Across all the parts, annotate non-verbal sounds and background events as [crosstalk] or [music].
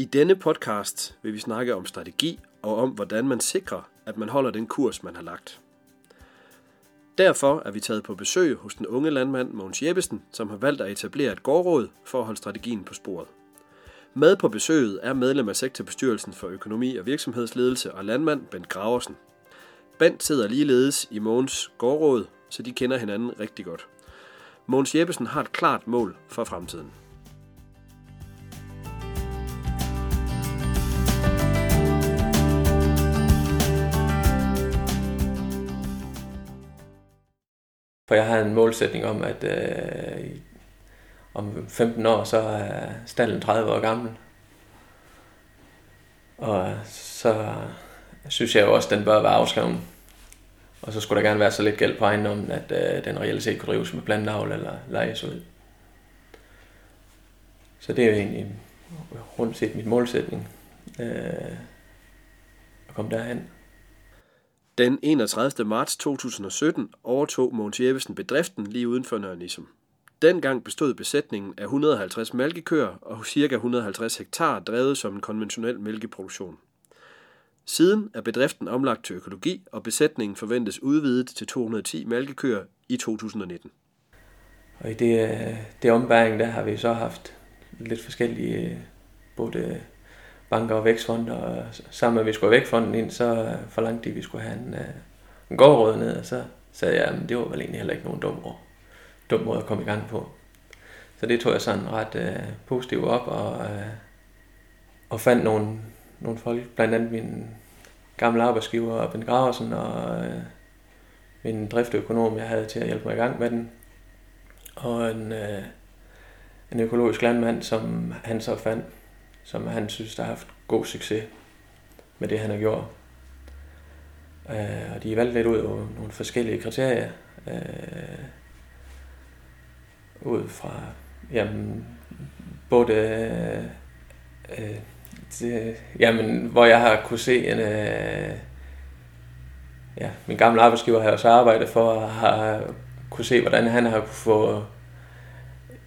I denne podcast vil vi snakke om strategi og om, hvordan man sikrer, at man holder den kurs, man har lagt. Derfor er vi taget på besøg hos den unge landmand Mogens Jeppesen, som har valgt at etablere et gårdråd for at holde strategien på sporet. Med på besøget er medlem af sektorbestyrelsen for økonomi og virksomhedsledelse og landmand Bent Graversen. Bent sidder ligeledes i Mogens gårdråd, så de kender hinanden rigtig godt. Mogens Jeppesen har et klart mål for fremtiden. For jeg har en målsætning om, at øh, om 15 år, så er stallen 30 år gammel. Og så synes jeg jo også, at den bør være afskrevet. Og så skulle der gerne være så lidt gæld på ejendommen, at øh, den reelt set kunne drives med plantavl eller lejes ud. Så det er jo egentlig rundt set mit målsætning øh, at komme derhen. Den 31. marts 2017 overtog Mogens Jeppesen bedriften lige uden for Nørre Nissum. Dengang bestod besætningen af 150 mælkekøer og ca. 150 hektar drevet som en konventionel mælkeproduktion. Siden er bedriften omlagt til økologi, og besætningen forventes udvidet til 210 mælkekøer i 2019. Og i det, øh, det ombæring, der har vi så haft lidt forskellige øh, både banker og vækstfond, og sammen med at vi skulle have vækstfonden ind, så øh, forlangte de, at vi skulle have en, øh, en gårdråd ned, og så sagde jeg, at det var vel egentlig heller ikke nogen dum, år, dum måde at komme i gang på. Så det tog jeg sådan ret øh, positivt op, og, øh, og fandt nogle, nogle folk, blandt andet min gamle arbejdsgiver, Ben Graversen, og øh, min driftøkonom, jeg havde til at hjælpe mig i gang med den, og en, øh, en økologisk landmand, som han så fandt, som han synes, der har haft god succes med det, han har gjort. Uh, og de valgte lidt ud af nogle forskellige kriterier. Øh, ud fra jamen, både øh, det, jamen, hvor jeg har kunne se en, øh, ja, min gamle arbejdsgiver har også arbejdet for at kunne se, hvordan han har kunne få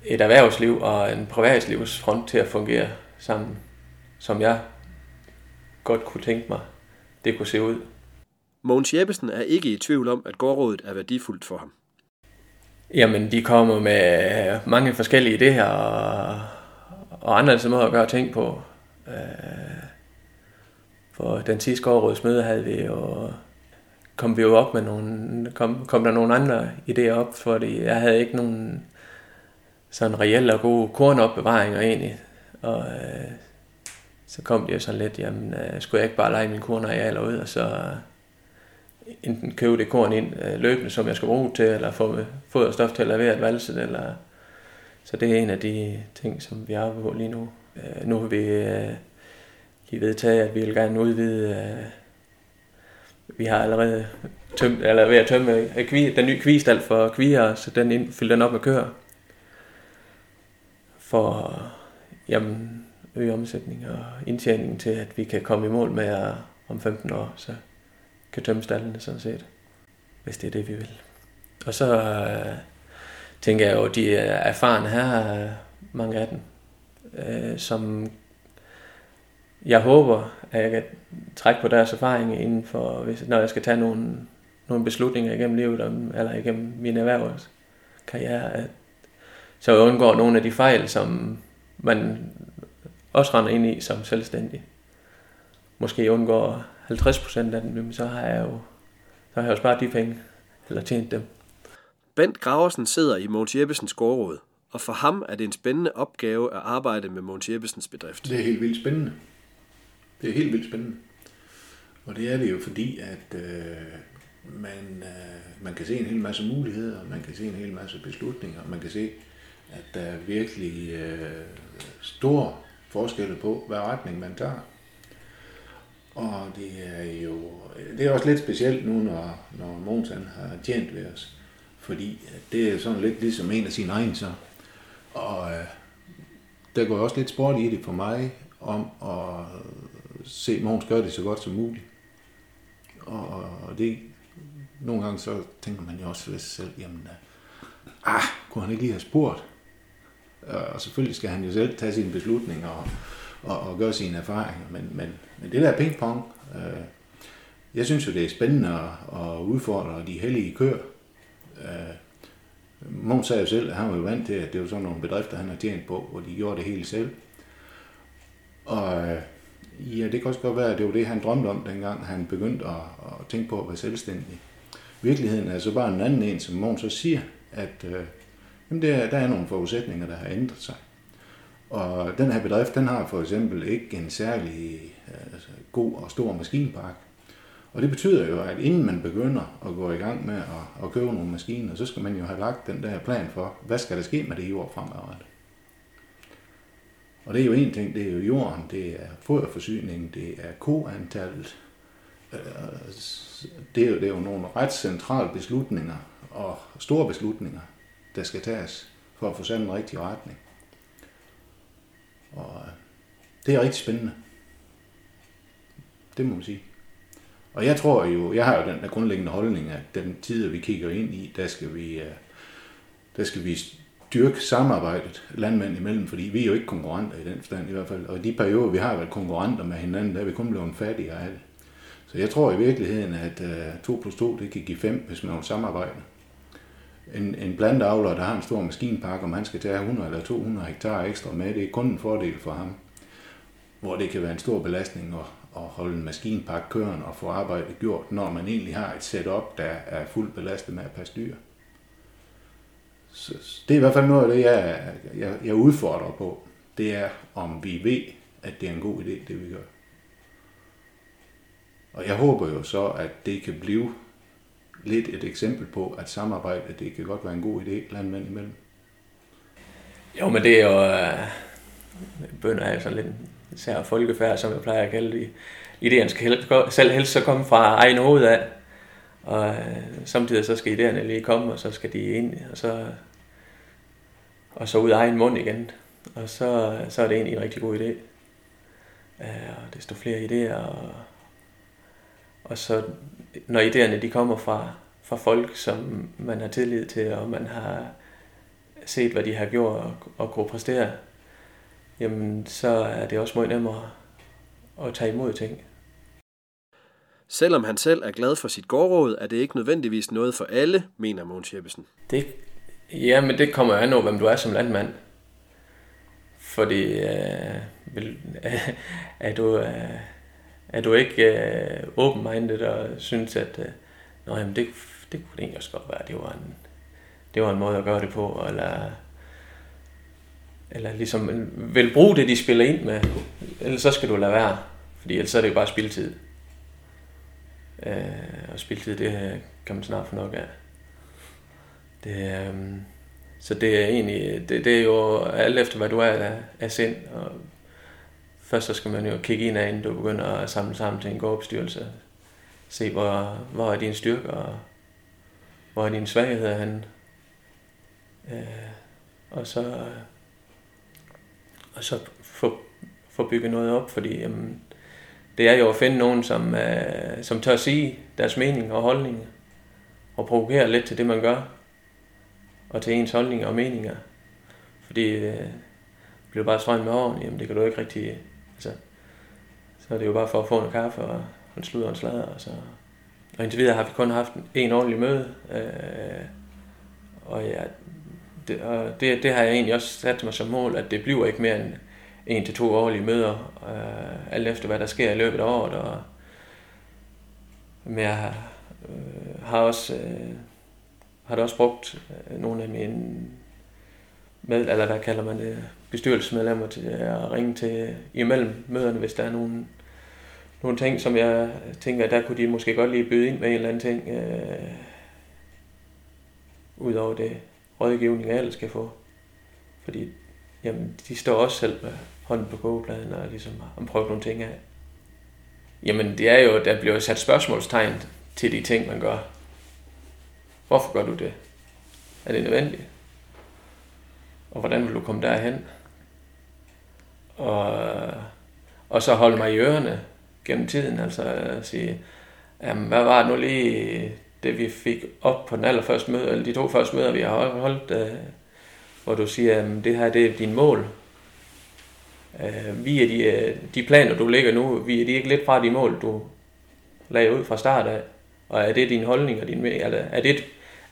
et erhvervsliv og en privatlivsfront til at fungere sammen, som jeg godt kunne tænke mig, det kunne se ud. Mogens Jeppesen er ikke i tvivl om, at gårdrådet er værdifuldt for ham. Jamen, de kommer med mange forskellige idéer og, og andre måder at gøre ting på. For den sidste gårdrådsmøde havde vi jo kom vi jo op med nogle, kom, kom der nogle andre idéer op, fordi jeg havde ikke nogen sådan reelle og gode kornopbevaringer egentlig. Og øh, så kom det jo sådan lidt, jamen, øh, skulle jeg ikke bare lege mine kornarealer ud, og så øh, enten købe det korn ind øh, løbende, som jeg skal bruge til, eller få foderstof til at levere et valset, eller... Så det er en af de ting, som vi arbejder på lige nu. Øh, nu har vi øh, lige vedtaget, at vi vil gerne udvide... Øh, vi har allerede tømt, eller ved at tømme øh, den nye kvistal for kvier, så den ind, fylder den op med køer. For jamen, øge omsætning og indtjening til, at vi kan komme i mål med at om 15 år, så kan tømme stallene sådan set, hvis det er det, vi vil. Og så øh, tænker jeg jo, de er erfarne her, øh, mange af dem, øh, som jeg håber, at jeg kan trække på deres erfaring inden for, hvis, når jeg skal tage nogle, nogle beslutninger igennem livet, eller igennem min erhvervskarriere, at så jeg undgår nogle af de fejl, som man også render ind i som selvstændig. Måske undgår 50% af dem, så har jeg jo så har jeg jo sparet de penge, eller tjent dem. Bent Graversen sidder i Mogens Jeppesens gårdråd, og for ham er det en spændende opgave at arbejde med Mogens Jeppesens bedrift. Det er helt vildt spændende. Det er helt vildt spændende. Og det er det jo fordi, at øh, man, øh, man kan se en hel masse muligheder, man kan se en hel masse beslutninger, man kan se, at der er virkelig øh, stor forskel på, hvad retning man tager. Og det er jo det er også lidt specielt nu, når, når Måns har tjent ved os. Fordi det er sådan lidt ligesom en af sine egne så. Og øh, der går også lidt sport i det for mig, om at se Måns gøre det så godt som muligt. Og det, nogle gange så tænker man jo også ved sig selv, jamen, ah, kunne han ikke lige have spurgt? Øh, og selvfølgelig skal han jo selv tage sine beslutninger og, og, og gøre sine erfaringer. Men, men, men det der pingpong, øh, jeg synes jo, det er spændende at, at udfordre de hellige køer. Øh, Måns sagde jo selv, at han var jo vant til, at det var sådan nogle bedrifter, han har tjent på, hvor de gjorde det hele selv. Og øh, ja, det kan også godt være, at det var det, han drømte om, dengang han begyndte at, at tænke på at være selvstændig. Virkeligheden er så bare en anden en, som Måns så siger, at øh, jamen der, der er nogle forudsætninger, der har ændret sig. Og den her bedrift, den har for eksempel ikke en særlig øh, altså, god og stor maskinpark. Og det betyder jo, at inden man begynder at gå i gang med at, at købe nogle maskiner, så skal man jo have lagt den der plan for, hvad skal der ske med det jord fremadrettet. Og det er jo en ting, det er jo jorden, det er foderforsyningen, det er koantallet. Øh, det er, jo, det er jo nogle ret centrale beslutninger og store beslutninger, der skal tages for at få sat en rigtig retning. Og øh, det er rigtig spændende. Det må man sige. Og jeg tror jo, jeg har jo den der grundlæggende holdning, at den tid, vi kigger ind i, der skal vi, øh, der skal vi styrke samarbejdet landmænd imellem, fordi vi er jo ikke konkurrenter i den forstand i hvert fald. Og i de perioder, vi har været konkurrenter med hinanden, der er vi kun blevet fattigere af det. Så jeg tror i virkeligheden, at øh, 2 plus 2, det kan give 5, hvis man samarbejder. samarbejde. En, en planteavler, der har en stor maskinpark, og man skal tage 100 eller 200 hektar ekstra med, det er kun en fordel for ham. Hvor det kan være en stor belastning at, at holde en maskinpark kørende og få arbejdet gjort, når man egentlig har et setup, der er fuldt belastet med at passe dyr. Så det er i hvert fald noget af det, jeg, jeg, jeg udfordrer på. Det er, om vi ved, at det er en god idé, det vi gør. Og jeg håber jo så, at det kan blive lidt et eksempel på, at samarbejde, det kan godt være en god idé landmænd imellem. Jo, men det er jo... Øh, bønder er sådan lidt sær folkefærd, som jeg plejer at kalde det. Idéerne skal helst, selv helst så komme fra egen hoved af. Og øh, samtidig så skal idéerne lige komme, og så skal de ind, og så, og så ud af egen mund igen. Og så, så er det egentlig en rigtig god idé. Øh, og desto flere idéer, og, og så når idéerne de kommer fra, fra folk, som man har tillid til, og man har set, hvad de har gjort og, og kunne præstere, jamen så er det også meget nemmere at tage imod ting. Selvom han selv er glad for sit gårdråd, er det ikke nødvendigvis noget for alle, mener Mogens Jeppesen. Det, ja, men det kommer an på, hvem du er som landmand. Fordi øh, vil, øh, [laughs] er, du, øh, er du ikke øh, open-minded og synes, at øh, Nå, jamen det, det kunne egentlig også godt være, det var en, det var en måde at gøre det på, eller, eller ligesom vil bruge det, de spiller ind med, ellers så skal du lade være, fordi ellers er det jo bare spildtid. Øh, og spildtid, det kan man snart få nok af. Det, øh, så det er egentlig, det, det er jo alt efter, hvad du er af, af sind. Og først så skal man jo kigge ind af, inden du begynder at samle sammen til en gårdbestyrelse. Se, hvor, hvor er dine styrker, og hvor er dine svagheder han. Øh, og så, og så få, få bygget noget op, fordi jamen, det er jo at finde nogen, som, øh, som tør sige deres mening og holdning, og provokere lidt til det, man gør, og til ens holdninger og meninger. Fordi øh, bliver bare strøget med årene, jamen det kan du ikke rigtig... Så er det jo bare for at få en kaffe og en slud og en sladder. Og, så. og indtil videre har vi kun haft en ordentlig møde. Øh, og ja, det, og det, det har jeg egentlig også sat mig som mål, at det bliver ikke mere end en til to årlige møder, øh, alt efter hvad der sker i løbet af året. Og, men jeg har, øh, har også øh, har også brugt øh, nogle af mine med, eller hvad kalder man det, bestyrelsesmedlemmer til at ringe til imellem møderne, hvis der er nogle, nogle ting, som jeg tænker, der kunne de måske godt lige byde ind med en eller anden ting, øh, ud over det rådgivning, jeg ellers skal få. Fordi jamen, de står også selv med hånden på kogepladen og ligesom har prøvet nogle ting af. Jamen, det er jo, der bliver sat spørgsmålstegn til de ting, man gør. Hvorfor gør du det? Er det nødvendigt? Og hvordan vil du komme derhen? Og, og så holde mig i ørerne gennem tiden, altså at sige, jamen, hvad var det nu lige, det vi fik op på den allerførste møde, eller de to første møder, vi har holdt, øh, hvor du siger, at det her det er din mål. Øh, vi er de, øh, de planer, du lægger nu, vi er de ikke lidt fra de mål, du lagde ud fra start af? Og er det din holdning og din eller er det,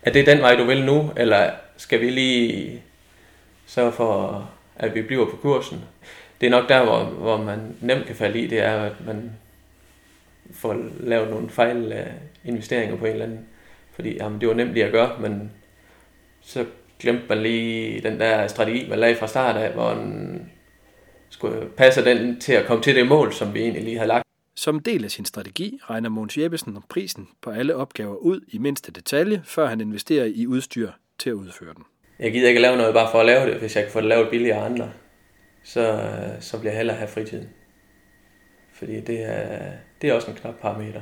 er det den vej, du vil nu, eller skal vi lige sørge for, at vi bliver på kursen? Det er nok der, hvor, hvor man nemt kan falde i, det er, at man får lavet nogle fejl øh, investeringer på en eller anden. Fordi jamen, det var nemt lige at gøre, men så glemte man lige den der strategi, man lagde fra start af, hvor den skulle passe den til at komme til det mål, som vi egentlig lige havde lagt. Som del af sin strategi regner Måns Jeppesen prisen på alle opgaver ud i mindste detalje, før han investerer i udstyr til at udføre den. Jeg gider ikke lave noget bare for at lave det, hvis jeg kan få det lavet billigere andre. Så, så bliver jeg hellere have fritiden. Fordi det er, det er også en knap parameter.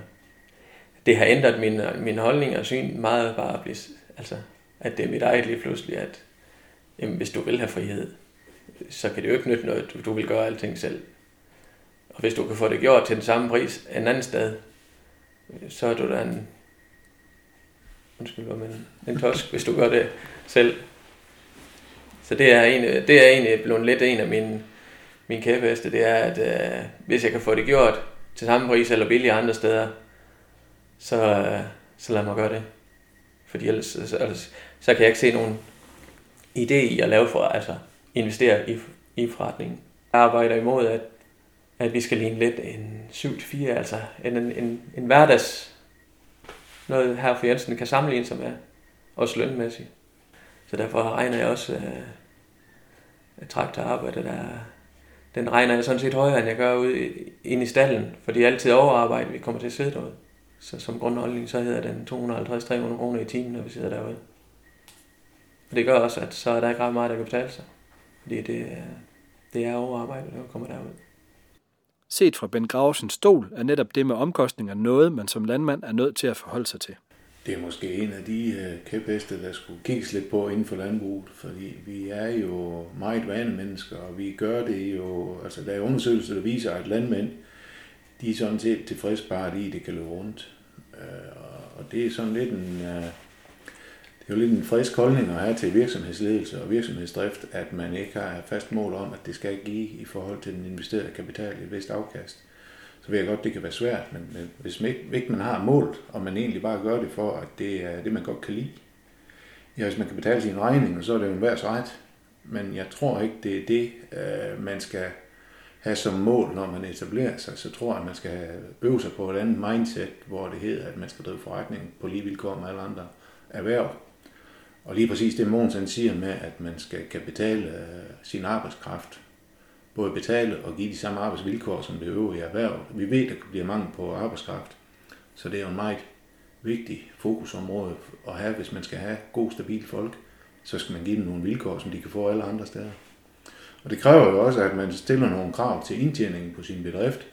Det har ændret min, min holdning og syn meget bare at blive, altså, at det er mit eget lige pludselig, at jamen, hvis du vil have frihed, så kan det jo ikke nytte noget, du, du vil gøre alting selv. Og hvis du kan få det gjort til den samme pris en anden sted, så er du da en, undskyld, men en tosk, hvis du gør det selv. Så det er, en, det er egentlig blevet lidt en af mine, mine kæpheste, det er, at øh, hvis jeg kan få det gjort til samme pris eller billigere andre steder, så, øh, så lad mig gøre det. Fordi ellers, ellers, så kan jeg ikke se nogen idé i at lave for, altså investere i, i forretningen. Jeg arbejder imod, at, at vi skal ligne lidt en 7-4, altså en, en, en hverdags, noget her for Jensen kan sammenligne sig med, også lønmæssigt. Så derfor regner jeg også øh, traktorarbejde, der den regner jeg sådan set højere, end jeg gør ude ind i stallen, for det er altid overarbejde, vi kommer til at sidde derude. Så som grundholdning, så hedder den 250-300 kroner i timen, når vi sidder derude. Og det gør også, at så er der ikke ret meget, der kan betale sig. Fordi det, det er overarbejde, når man kommer derud. Set fra Ben Graversens stol er netop det med omkostninger noget, man som landmand er nødt til at forholde sig til. Det er måske en af de uh, kæpheste, der skulle kigges lidt på inden for landbruget, fordi vi er jo meget vanemennesker, og vi gør det jo, altså der er undersøgelser, der viser, at landmænd, de er sådan set tilfredse bare i, det kan løbe rundt. Øh, og det er sådan lidt en, øh, det er jo lidt en frisk holdning at have til virksomhedsledelse og virksomhedsdrift, at man ikke har fast mål om, at det skal give i forhold til den investerede kapital et vist afkast. Ved jeg godt, det kan være svært, men hvis man ikke, ikke man har målt, og man egentlig bare gør det for, at det er det, man godt kan lide, ja, hvis man kan betale sin regning, så er det jo en værds ret. Men jeg tror ikke, det er det, øh, man skal have som mål, når man etablerer sig. Så tror jeg, at man skal øve sig på et andet mindset, hvor det hedder, at man skal drive forretning på lige vilkår med alle andre erhverv. Og lige præcis det, Måns siger med, at man skal kan betale øh, sin arbejdskraft, både betale og give de samme arbejdsvilkår som det øvrige erhverv. Vi ved, at der bliver mangel på arbejdskraft, så det er jo en meget vigtig fokusområde at have, hvis man skal have god, stabil folk, så skal man give dem nogle vilkår, som de kan få alle andre steder. Og det kræver jo også, at man stiller nogle krav til indtjeningen på sin bedrift.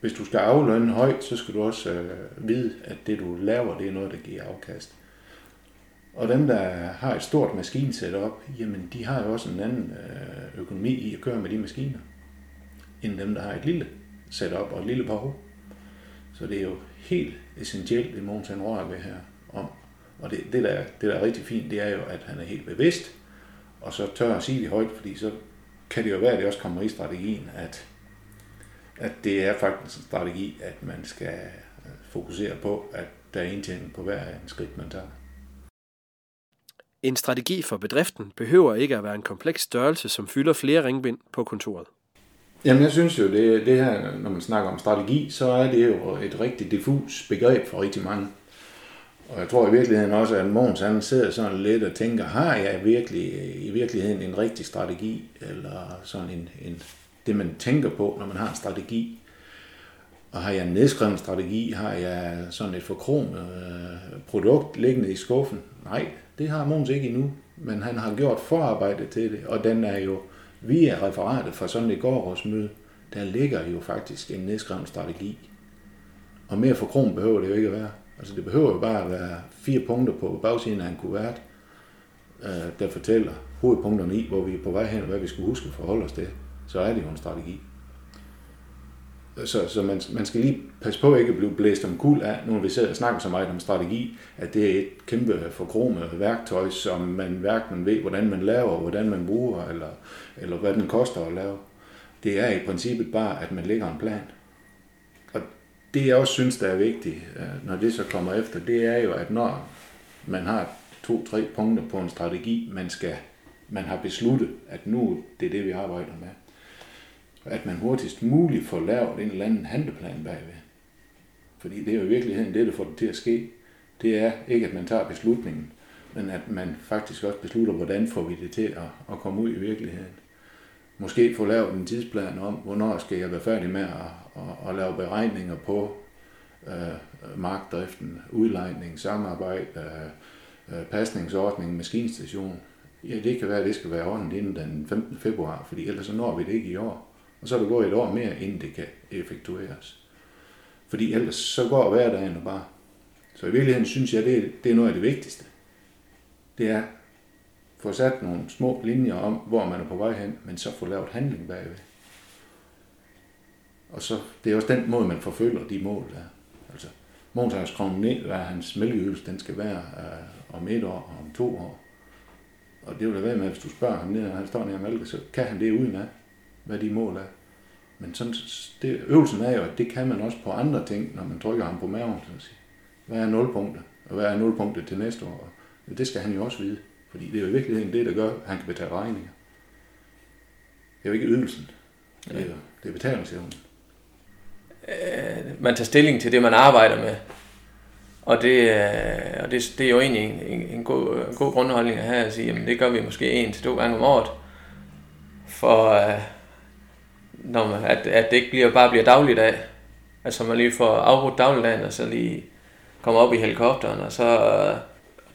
Hvis du skal aflønne højt, så skal du også øh, vide, at det du laver, det er noget, der giver afkast. Og dem, der har et stort maskinsetup, jamen de har jo også en anden øh, økonomi i at køre med de maskiner, end dem, der har et lille setup og et lille behov. Så det er jo helt essentielt, det Mogens han rører ved her om. Og det, det, der, det, der er rigtig fint, det er jo, at han er helt bevidst, og så tør at sige det højt, fordi så kan det jo være, at det også kommer i strategien, at, at det er faktisk en strategi, at man skal øh, fokusere på, at der er indtjening på hver en skridt, man tager. En strategi for bedriften behøver ikke at være en kompleks størrelse, som fylder flere ringbind på kontoret. Jamen jeg synes jo, det, det her, når man snakker om strategi, så er det jo et rigtig diffus begreb for rigtig mange. Og jeg tror i virkeligheden også, at Måns han sidder sådan lidt og tænker, har jeg virkelig, i virkeligheden en rigtig strategi, eller sådan en, en, det man tænker på, når man har en strategi. Og har jeg en nedskrevet strategi, har jeg sådan et forkromet øh, produkt liggende i skuffen? Nej, det har Måns ikke endnu, men han har gjort forarbejde til det, og den er jo via referatet fra sådan et gårdårsmøde, der ligger jo faktisk en nedskrevet strategi. Og mere for kron behøver det jo ikke at være. Altså det behøver jo bare at være fire punkter på bagsiden af en kuvert, øh, der fortæller hovedpunkterne i, hvor vi er på vej hen, og hvad vi skal huske at forholde os til. Så er det jo en strategi. Så, så man, man skal lige passe på ikke at blive blæst om kul af, nu vi sidder og snakker så meget om strategi, at det er et kæmpe forkromet værktøj, som man hverken ved, hvordan man laver, hvordan man bruger, eller, eller hvad den koster at lave. Det er i princippet bare, at man lægger en plan. Og det jeg også synes, der er vigtigt, øh, når det så kommer efter, det er jo, at når man har to-tre punkter på en strategi, man skal man har besluttet, at nu det er det, vi arbejder med. At man hurtigst muligt får lavet en eller anden handleplan bagved. Fordi det er jo i virkeligheden det, der får det til at ske. Det er ikke, at man tager beslutningen, men at man faktisk også beslutter, hvordan får vi det til at, at komme ud i virkeligheden. Måske få lavet en tidsplan om, hvornår skal jeg være færdig med at, at, at lave beregninger på øh, markdriften, udlejning, samarbejde, øh, øh pasningsordning, maskinstation. Ja, det kan være, at det skal være ordentligt inden den 15. februar, fordi ellers så når vi det ikke i år. Og så er der gået et år mere, inden det kan effektueres. Fordi ellers så går hverdagen bare. Så i virkeligheden synes jeg, det, det er noget af det vigtigste. Det er få sat nogle små linjer om, hvor man er på vej hen, men så få lavet handling bagved. Og så, det er også den måde, man forfølger de mål der. Altså, Måns har skrevet ned, hvad hans mælkeydelse den skal være øh, om et år og om to år. Og det vil da være med, hvis du spørger ham ned, og han står nede og mælker, så kan han det uden hvad de mål er. Men sådan, det, øvelsen er jo, at det kan man også på andre ting, når man trykker ham på maven. Så sige, hvad er nulpunktet? Og hvad er nulpunktet til næste år? Og det skal han jo også vide. Fordi det er jo i virkeligheden det, der gør, at han kan betale regninger. Det er jo ikke ydelsen. Det er, det er betalingsevnen. Øh, man tager stilling til det, man arbejder med. Og det, øh, og det, det er jo egentlig en, en, en, god, en god grundholdning at have at sige, jamen det gør vi måske en til to gange om året. For øh, når man, at, at det ikke bliver, bare bliver dagligdag. Altså man lige får afbrudt dagligdagen, og så lige kommer op i helikopteren, og så... Øh,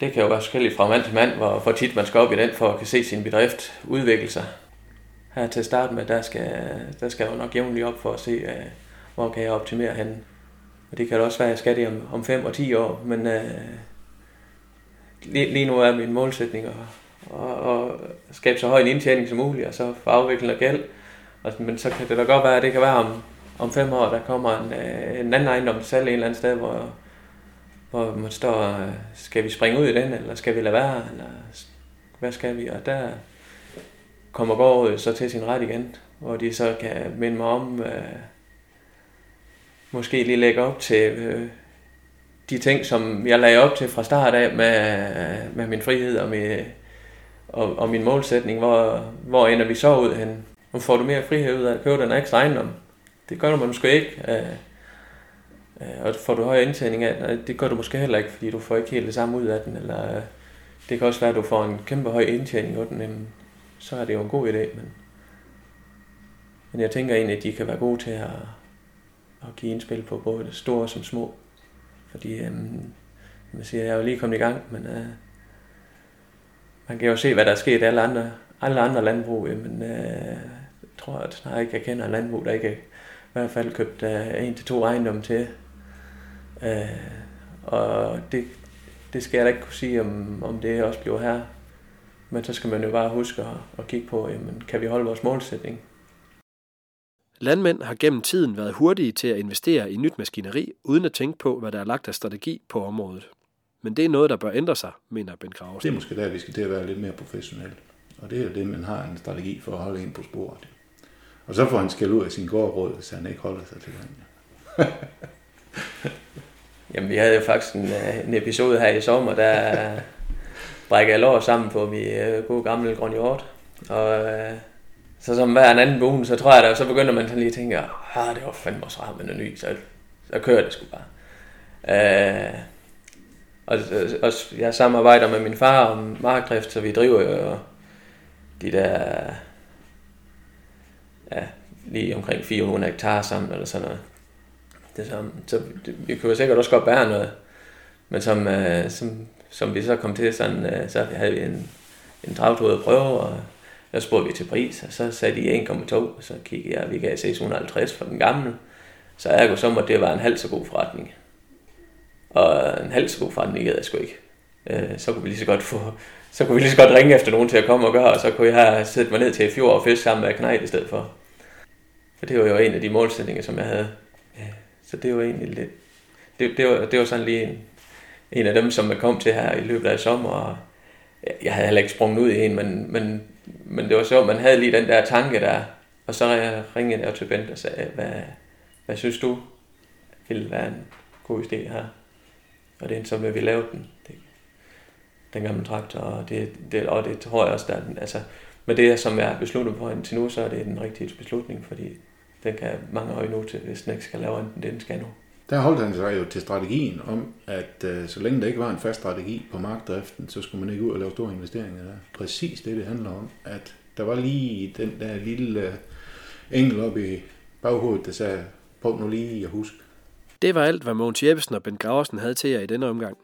det kan jo være forskelligt fra mand til mand, hvor, hvor tit man skal op i den, for at kan se sin bedrift udvikle sig. Her til start med, der skal, der skal jeg jo nok jævnligt op for at se, uh, hvor kan jeg optimere henne. Og det kan da også være, at jeg skal det om, om 5 og 10 år, men uh, lige, lige nu er min målsætning at, at, at skabe så høj en indtjening som muligt, og så få afviklet gæld. Og, men så kan det da godt være, at det kan være om, om fem år, der kommer en, uh, en anden ejendom til salg et eller andet sted, hvor, hvor man står, øh, skal vi springe ud i den, eller skal vi lade være, eller hvad skal vi? Og der kommer gårdet så til sin ret igen, hvor de så kan minde mig om, øh, måske lige lægge op til øh, de ting, som jeg lagde op til fra start af med, med min frihed og, med, og, og min målsætning. Hvor, hvor ender vi så ud hen? Nu får du mere frihed ud af at købe den ekstra ejendom. Det gør du måske ikke. Øh, øh og får du højere indtjening af den, det gør du måske heller ikke, fordi du får ikke helt det samme ud af den. Eller, øh, det kan også være, at du får en kæmpe høj indtjening af den, jamen, så er det jo en god idé. Men, men jeg tænker egentlig, at de kan være gode til at, at give indspil på både det store som små. Fordi øhm, man siger, jeg er jo lige kommet i gang, men øh, man kan jo se, hvad der er sket i alle andre, alle andre landbrug. Men øh, tror, at snart ikke jeg kender en landbrug, der ikke i hvert fald købt øh, en til to ejendomme til. Øh, og det, det skal jeg da ikke kunne sige, om, om det også bliver her. Men så skal man jo bare huske at, at kigge på, jamen, kan vi holde vores målsætning? Landmænd har gennem tiden været hurtige til at investere i nyt maskineri, uden at tænke på, hvad der er lagt af strategi på området. Men det er noget, der bør ændre sig, mener Ben Krause. Det er måske der, vi skal til at være lidt mere professionelle. Og det er det, man har en strategi for at holde en på sporet. Og så får han skæld ud af sin gårdråd, hvis han ikke holder sig til den. [laughs] Jamen, vi havde jo faktisk en, øh, en episode her i sommer, der brækkede jeg lår sammen på min øh, gode gamle grønjord. Og øh, så som hver en anden boom, så tror jeg, da, så begynder man sådan lige at tænke, ah, ah, det var fandme også rart med noget ny, så, så kører det sgu bare. Øh, og, øh, og, jeg samarbejder med min far om markdrift, så vi driver jo de der, ja, lige omkring 400 hektar sammen, eller sådan noget. Det sådan så det, vi kunne sikkert også godt bære noget, men som, øh, som, som vi så kom til, sådan, øh, så havde vi en, en at prøve, og der spurgte vi til pris, og så sagde de 1,2, og så kiggede jeg, vi gav 650 for den gamle. Så jeg så måtte det var en halv så god forretning. Og en halv så god forretning gad jeg sgu ikke. Øh, så kunne vi lige så godt få, så kunne vi lige så godt ringe efter nogen til at komme og gøre, og så kunne jeg have sætte mig ned til i fjord og fisk sammen med Knejt i stedet for. For det var jo en af de målsætninger, som jeg havde. Så det var egentlig lidt, det, det, var, det var sådan lige en, en af dem, som jeg kom til her i løbet af sommer, og jeg havde heller ikke sprunget ud i en, men, men men det var så, man havde lige den der tanke der, Og så ringede jeg til Bent og sagde, hvad, hvad synes du ville være en god idé her? Og det er så, at vi lavede den. Den gamle traktor, og det, det, og det tror jeg også, der er den, altså, med det, som jeg har besluttet på indtil nu, så er det den rigtige beslutning, fordi den kan mange øje nu til, hvis den ikke skal lave enten det, den skal nu. Der holdt han sig jo til strategien om, at uh, så længe der ikke var en fast strategi på markdriften, så skulle man ikke ud og lave store investeringer der. Præcis det, det handler om, at der var lige den der lille uh, engel op i baghovedet, der sagde, prøv nu lige at huske. Det var alt, hvad Mogens Jeppesen og Ben Graversen havde til jer i denne omgang.